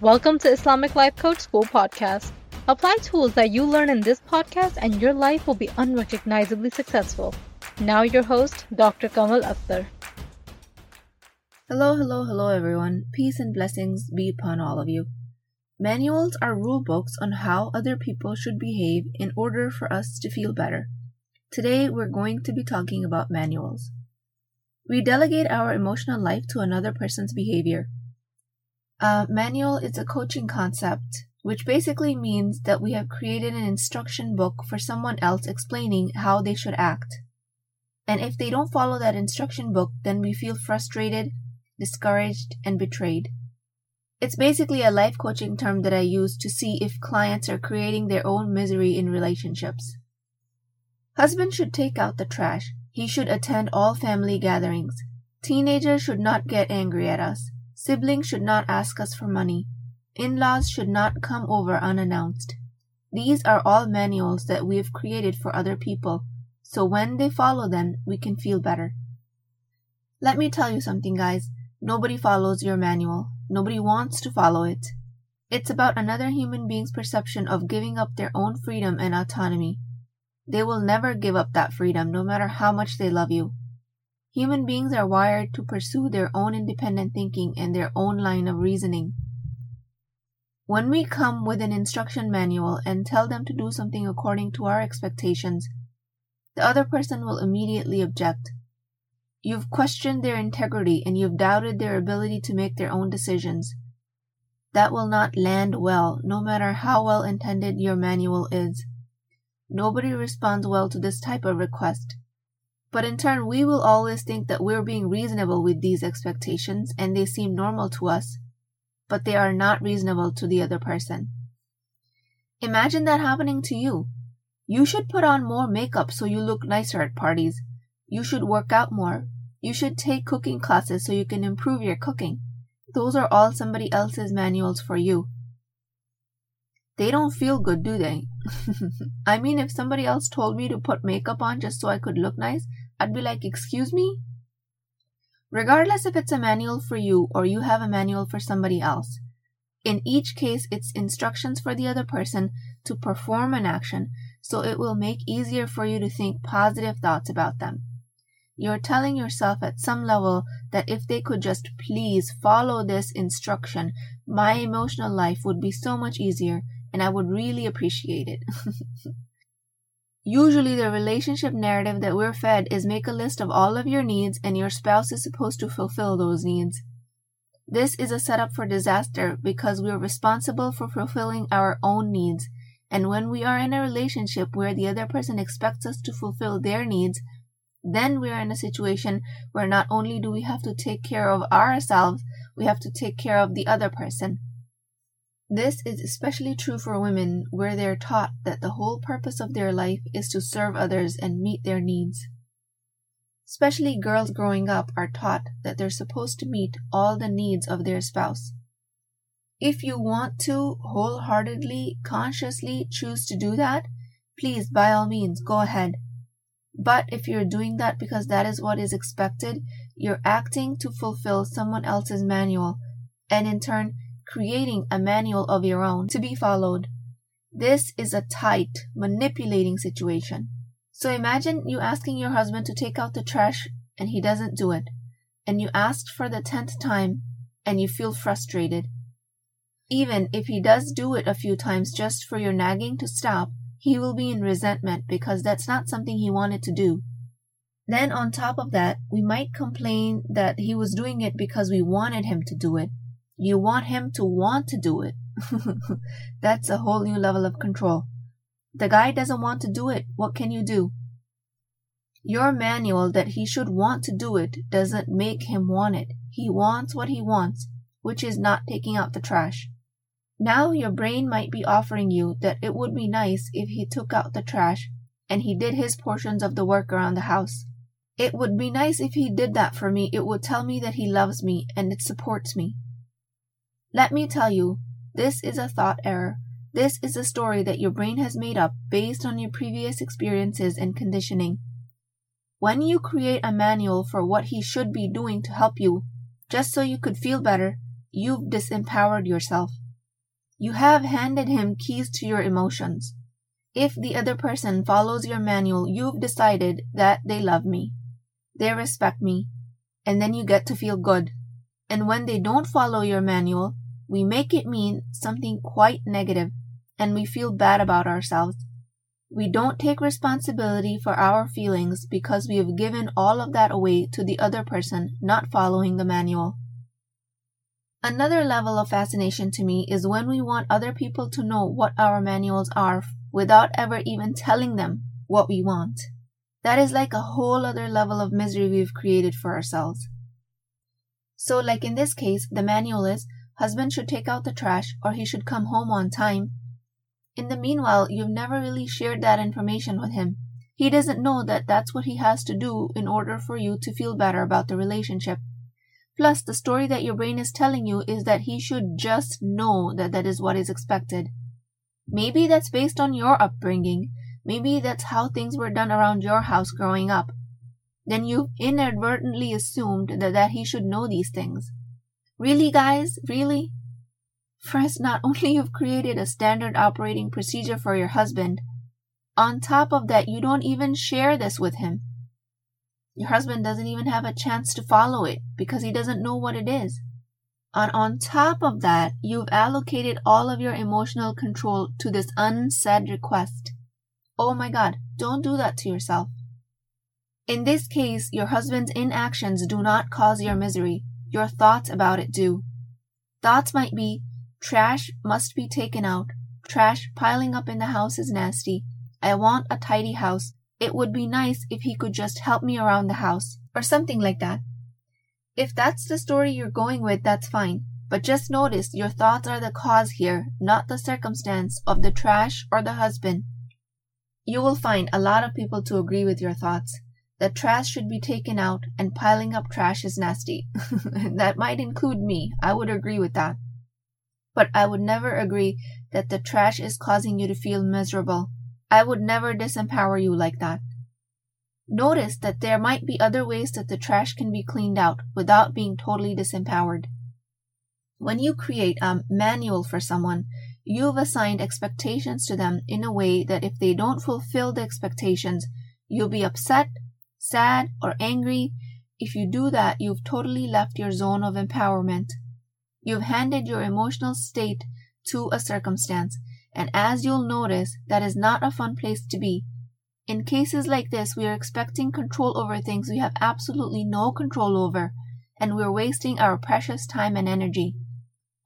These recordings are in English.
Welcome to Islamic Life Coach School podcast. Apply tools that you learn in this podcast and your life will be unrecognizably successful. Now, your host, Dr. Kamal Akhtar. Hello, hello, hello, everyone. Peace and blessings be upon all of you. Manuals are rule books on how other people should behave in order for us to feel better. Today, we're going to be talking about manuals. We delegate our emotional life to another person's behavior. A manual is a coaching concept, which basically means that we have created an instruction book for someone else explaining how they should act. And if they don't follow that instruction book, then we feel frustrated, discouraged, and betrayed. It's basically a life coaching term that I use to see if clients are creating their own misery in relationships. Husband should take out the trash. He should attend all family gatherings. Teenagers should not get angry at us. Siblings should not ask us for money. In-laws should not come over unannounced. These are all manuals that we have created for other people, so when they follow them, we can feel better. Let me tell you something, guys. Nobody follows your manual. Nobody wants to follow it. It's about another human being's perception of giving up their own freedom and autonomy. They will never give up that freedom, no matter how much they love you. Human beings are wired to pursue their own independent thinking and their own line of reasoning. When we come with an instruction manual and tell them to do something according to our expectations, the other person will immediately object. You've questioned their integrity and you've doubted their ability to make their own decisions. That will not land well, no matter how well intended your manual is. Nobody responds well to this type of request. But in turn, we will always think that we're being reasonable with these expectations and they seem normal to us, but they are not reasonable to the other person. Imagine that happening to you. You should put on more makeup so you look nicer at parties. You should work out more. You should take cooking classes so you can improve your cooking. Those are all somebody else's manuals for you. They don't feel good, do they? I mean, if somebody else told me to put makeup on just so I could look nice, I'd be like, excuse me? Regardless if it's a manual for you or you have a manual for somebody else, in each case, it's instructions for the other person to perform an action so it will make easier for you to think positive thoughts about them. You're telling yourself at some level that if they could just please follow this instruction, my emotional life would be so much easier and I would really appreciate it. Usually, the relationship narrative that we're fed is make a list of all of your needs and your spouse is supposed to fulfill those needs. This is a setup for disaster because we're responsible for fulfilling our own needs. And when we are in a relationship where the other person expects us to fulfill their needs, then we are in a situation where not only do we have to take care of ourselves, we have to take care of the other person. This is especially true for women, where they're taught that the whole purpose of their life is to serve others and meet their needs. Especially girls growing up are taught that they're supposed to meet all the needs of their spouse. If you want to wholeheartedly, consciously choose to do that, please, by all means, go ahead. But if you're doing that because that is what is expected, you're acting to fulfill someone else's manual, and in turn, creating a manual of your own to be followed. This is a tight, manipulating situation. So imagine you asking your husband to take out the trash and he doesn't do it, and you ask for the tenth time and you feel frustrated. Even if he does do it a few times just for your nagging to stop, he will be in resentment because that's not something he wanted to do. Then on top of that, we might complain that he was doing it because we wanted him to do it you want him to want to do it. That's a whole new level of control. The guy doesn't want to do it. What can you do? Your manual that he should want to do it doesn't make him want it. He wants what he wants, which is not taking out the trash. Now your brain might be offering you that it would be nice if he took out the trash and he did his portions of the work around the house. It would be nice if he did that for me. It would tell me that he loves me and it supports me. Let me tell you, this is a thought error. This is a story that your brain has made up based on your previous experiences and conditioning. When you create a manual for what he should be doing to help you, just so you could feel better, you've disempowered yourself. You have handed him keys to your emotions. If the other person follows your manual, you've decided that they love me, they respect me, and then you get to feel good. And when they don't follow your manual, we make it mean something quite negative, and we feel bad about ourselves. We don't take responsibility for our feelings because we have given all of that away to the other person not following the manual. Another level of fascination to me is when we want other people to know what our manuals are without ever even telling them what we want. That is like a whole other level of misery we've created for ourselves. So, like in this case, the manual is husband should take out the trash or he should come home on time. In the meanwhile, you've never really shared that information with him. He doesn't know that that's what he has to do in order for you to feel better about the relationship. Plus, the story that your brain is telling you is that he should just know that that is what is expected. Maybe that's based on your upbringing. Maybe that's how things were done around your house growing up. Then you've inadvertently assumed that, that he should know these things. Really, guys? Really? First, not only you've created a standard operating procedure for your husband, on top of that, you don't even share this with him. Your husband doesn't even have a chance to follow it because he doesn't know what it is. And on top of that, you've allocated all of your emotional control to this unsaid request. Oh my god, don't do that to yourself. In this case, your husband's inactions do not cause your misery. Your thoughts about it do. Thoughts might be, trash must be taken out. Trash piling up in the house is nasty. I want a tidy house. It would be nice if he could just help me around the house, or something like that. If that's the story you're going with, that's fine. But just notice your thoughts are the cause here, not the circumstance of the trash or the husband. You will find a lot of people to agree with your thoughts. That trash should be taken out and piling up trash is nasty. that might include me. I would agree with that. But I would never agree that the trash is causing you to feel miserable. I would never disempower you like that. Notice that there might be other ways that the trash can be cleaned out without being totally disempowered. When you create a manual for someone, you've assigned expectations to them in a way that if they don't fulfill the expectations, you'll be upset, sad, or angry. If you do that, you've totally left your zone of empowerment. You've handed your emotional state to a circumstance and as you'll notice, that is not a fun place to be. In cases like this, we are expecting control over things we have absolutely no control over, and we're wasting our precious time and energy.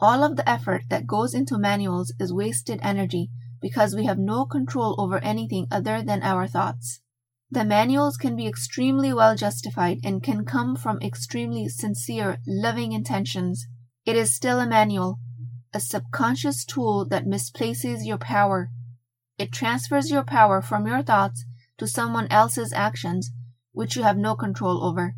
All of the effort that goes into manuals is wasted energy because we have no control over anything other than our thoughts. The manuals can be extremely well justified and can come from extremely sincere, loving intentions. It is still a manual, a subconscious tool that misplaces your power. It transfers your power from your thoughts to someone else's actions, which you have no control over.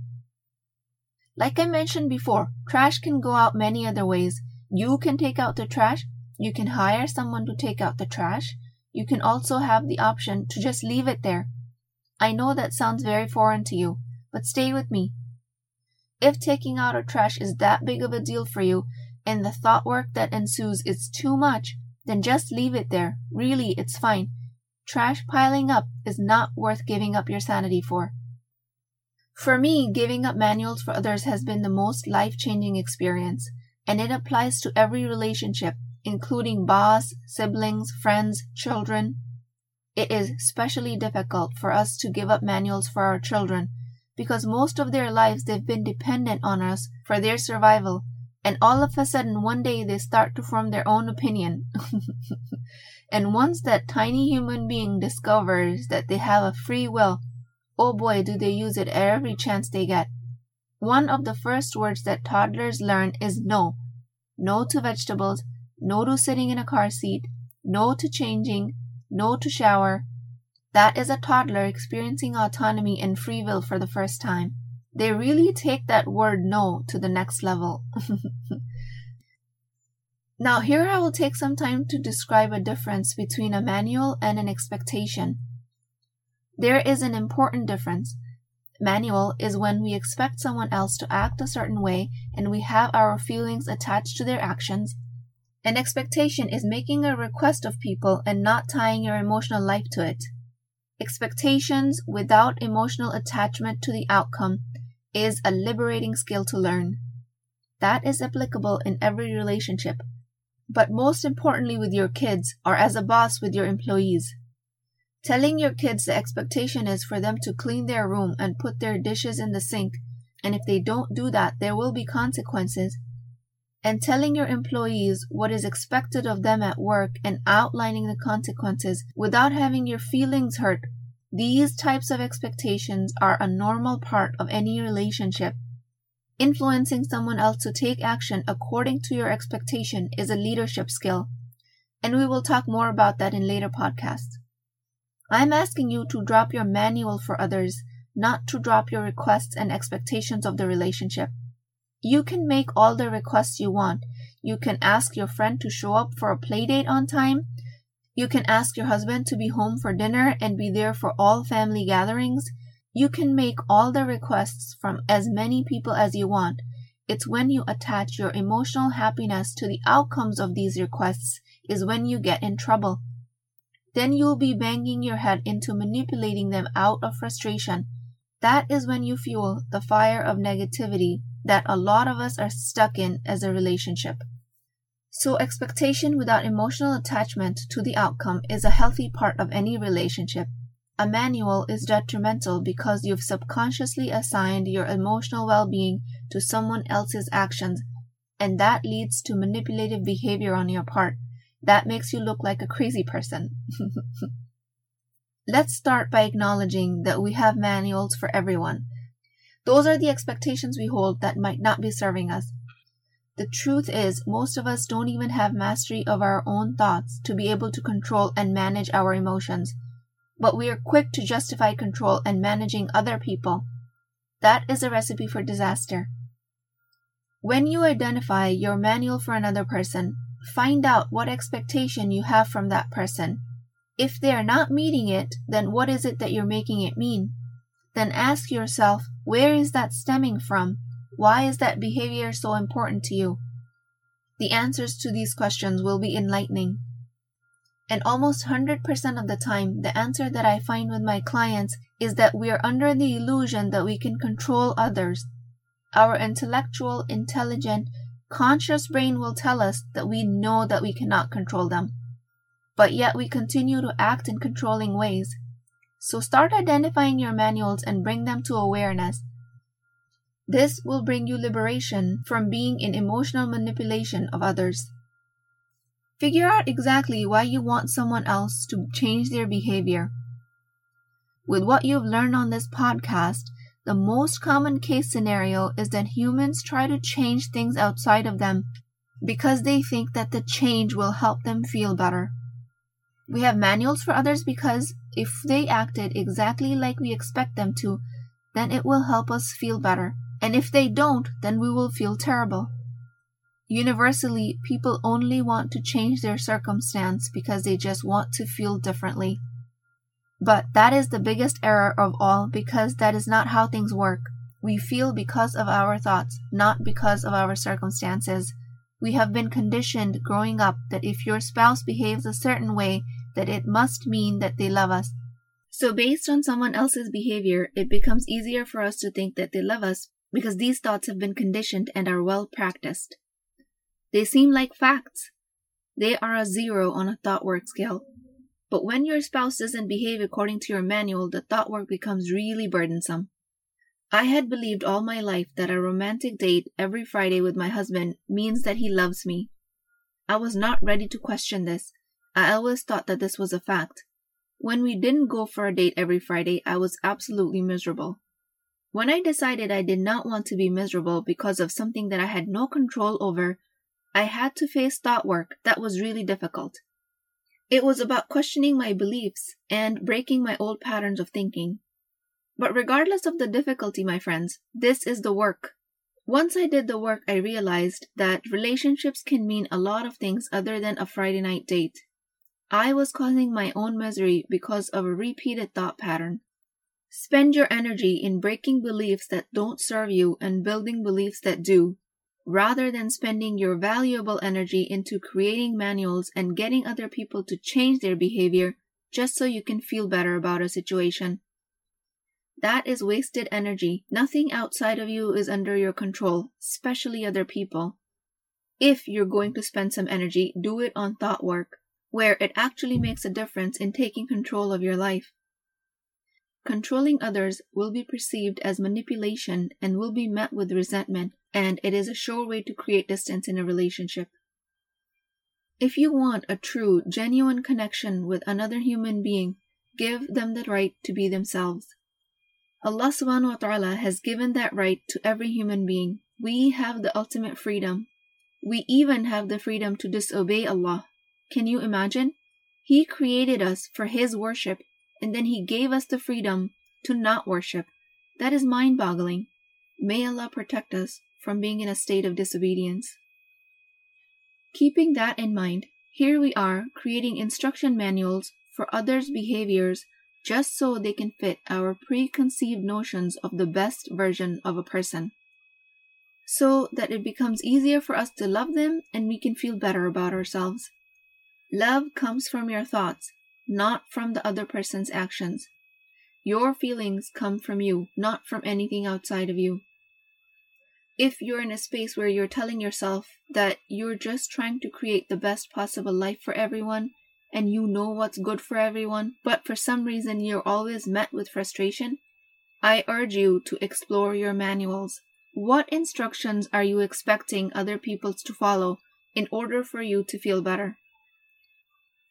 Like I mentioned before, trash can go out many other ways. You can take out the trash, you can hire someone to take out the trash, you can also have the option to just leave it there. I know that sounds very foreign to you, but stay with me. If taking out a trash is that big of a deal for you, and the thought work that ensues is too much, then just leave it there. Really, it's fine. Trash piling up is not worth giving up your sanity for. For me, giving up manuals for others has been the most life changing experience, and it applies to every relationship, including boss, siblings, friends, children. It is especially difficult for us to give up manuals for our children because most of their lives they've been dependent on us for their survival and all of a sudden one day they start to form their own opinion. and once that tiny human being discovers that they have a free will, oh boy, do they use it every chance they get. One of the first words that toddlers learn is no. No to vegetables, no to sitting in a car seat, no to changing, no to shower. That is a toddler experiencing autonomy and free will for the first time they really take that word no to the next level. now, here I will take some time to describe a difference between a manual and an expectation. There is an important difference. Manual is when we expect someone else to act a certain way and we have our feelings attached to their actions. An expectation is making a request of people and not tying your emotional life to it. Expectations without emotional attachment to the outcome is a liberating skill to learn. That is applicable in every relationship, but most importantly with your kids or as a boss with your employees. Telling your kids the expectation is for them to clean their room and put their dishes in the sink, and if they don't do that, there will be consequences. And telling your employees what is expected of them at work and outlining the consequences without having your feelings hurt. These types of expectations are a normal part of any relationship. Influencing someone else to take action according to your expectation is a leadership skill, and we will talk more about that in later podcasts. I'm asking you to drop your manual for others, not to drop your requests and expectations of the relationship. You can make all the requests you want. You can ask your friend to show up for a playdate on time. You can ask your husband to be home for dinner and be there for all family gatherings. You can make all the requests from as many people as you want. It's when you attach your emotional happiness to the outcomes of these requests is when you get in trouble. Then you'll be banging your head into manipulating them out of frustration. That is when you fuel the fire of negativity that a lot of us are stuck in as a relationship. So expectation without emotional attachment to the outcome is a healthy part of any relationship. A manual is detrimental because you've subconsciously assigned your emotional well-being to someone else's actions, and that leads to manipulative behavior on your part that makes you look like a crazy person. Let's start by acknowledging that we have manuals for everyone. Those are the expectations we hold that might not be serving us. The truth is, most of us don't even have mastery of our own thoughts to be able to control and manage our emotions. But we are quick to justify control and managing other people. That is a recipe for disaster. When you identify your manual for another person, Find out what expectation you have from that person. If they are not meeting it, then what is it that you're making it mean? Then ask yourself, where is that stemming from? Why is that behavior so important to you? The answers to these questions will be enlightening. And almost 100% of the time, the answer that I find with my clients is that we are under the illusion that we can control others. Our intellectual, intelligent, conscious brain will tell us that we know that we cannot control them. But yet we continue to act in controlling ways. So start identifying your manuals and bring them to awareness. This will bring you liberation from being in emotional manipulation of others. Figure out exactly why you want someone else to change their behavior. With what you've learned on this podcast, the most common case scenario is that humans try to change things outside of them because they think that the change will help them feel better. We have manuals for others because if they acted exactly like we expect them to, then it will help us feel better. And if they don't, then we will feel terrible. Universally, people only want to change their circumstance because they just want to feel differently. But that is the biggest error of all because that is not how things work. We feel because of our thoughts, not because of our circumstances. We have been conditioned growing up that if your spouse behaves a certain way, that it must mean that they love us. So based on someone else's behavior, it becomes easier for us to think that they love us because these thoughts have been conditioned and are well practiced. They seem like facts. They are a zero on a thought work scale. But when your spouse doesn't behave according to your manual, the thought work becomes really burdensome. I had believed all my life that a romantic date every Friday with my husband means that he loves me. I was not ready to question this. I always thought that this was a fact. When we didn't go for a date every Friday, I was absolutely miserable. When I decided I did not want to be miserable because of something that I had no control over, I had to face thought work that was really difficult. It was about questioning my beliefs and breaking my old patterns of thinking. But regardless of the difficulty, my friends, this is the work. Once I did the work, I realized that relationships can mean a lot of things other than a Friday night date. I was causing my own misery because of a repeated thought pattern. Spend your energy in breaking beliefs that don't serve you and building beliefs that do. rather than spending your valuable energy into creating manuals and getting other people to change their behavior just so you can feel better about a situation. That is wasted energy. Nothing outside of you is under your control, especially other people. If you're going to spend some energy, do it on thought work, where it actually makes a difference in taking control of your life. Controlling others will be perceived as manipulation and will be met with resentment, and it is a sure way to create distance in a relationship. If you want a true, genuine connection with another human being, give them the right to be themselves. Allah subhanahu wa ta'ala has given that right to every human being. We have the ultimate freedom. We even have the freedom to disobey Allah. Can you imagine? He created us for His worship and then He gave us the freedom to not worship. That is mind boggling. May Allah protect us from being in a state of disobedience. Keeping that in mind, here we are creating instruction manuals for others' behaviors just so they can fit our preconceived notions of the best version of a person. So that it becomes easier for us to love them and we can feel better about ourselves. Love comes from your thoughts, not from the other person's actions. Your feelings come from you, not from anything outside of you. If you're in a space where you're telling yourself that you're just trying to create the best possible life for everyone and you know what's good for everyone, but for some reason you're always met with frustration, I urge you to explore your manuals. What instructions are you expecting other people to follow in order for you to feel better?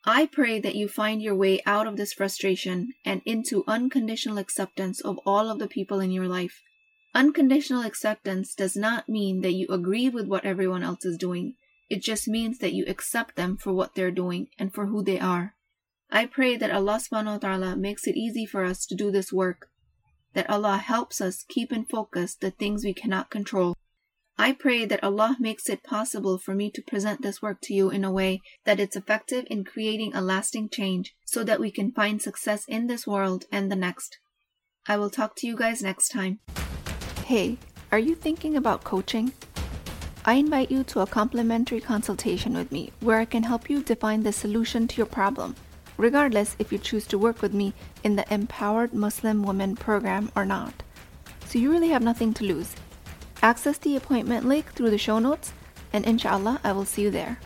I pray that you find your way out of this frustration and into unconditional acceptance of all of the people in your life. Unconditional acceptance does not mean that you agree with what everyone else is doing. It just means that you accept them for what they're doing and for who they are. I pray that Allah subhanahu wa ta'ala makes it easy for us to do this work, that Allah helps us keep in focus the things we cannot control, I pray that Allah makes it possible for me to present this work to you in a way that it's effective in creating a lasting change so that we can find success in this world and the next. I will talk to you guys next time. Hey, are you thinking about coaching? I invite you to a complimentary consultation with me where I can help you define the solution to your problem, regardless if you choose to work with me in the Empowered Muslim Women program or not. So you really have nothing to lose Access the appointment link through the show notes, and inshallah, I will see you there.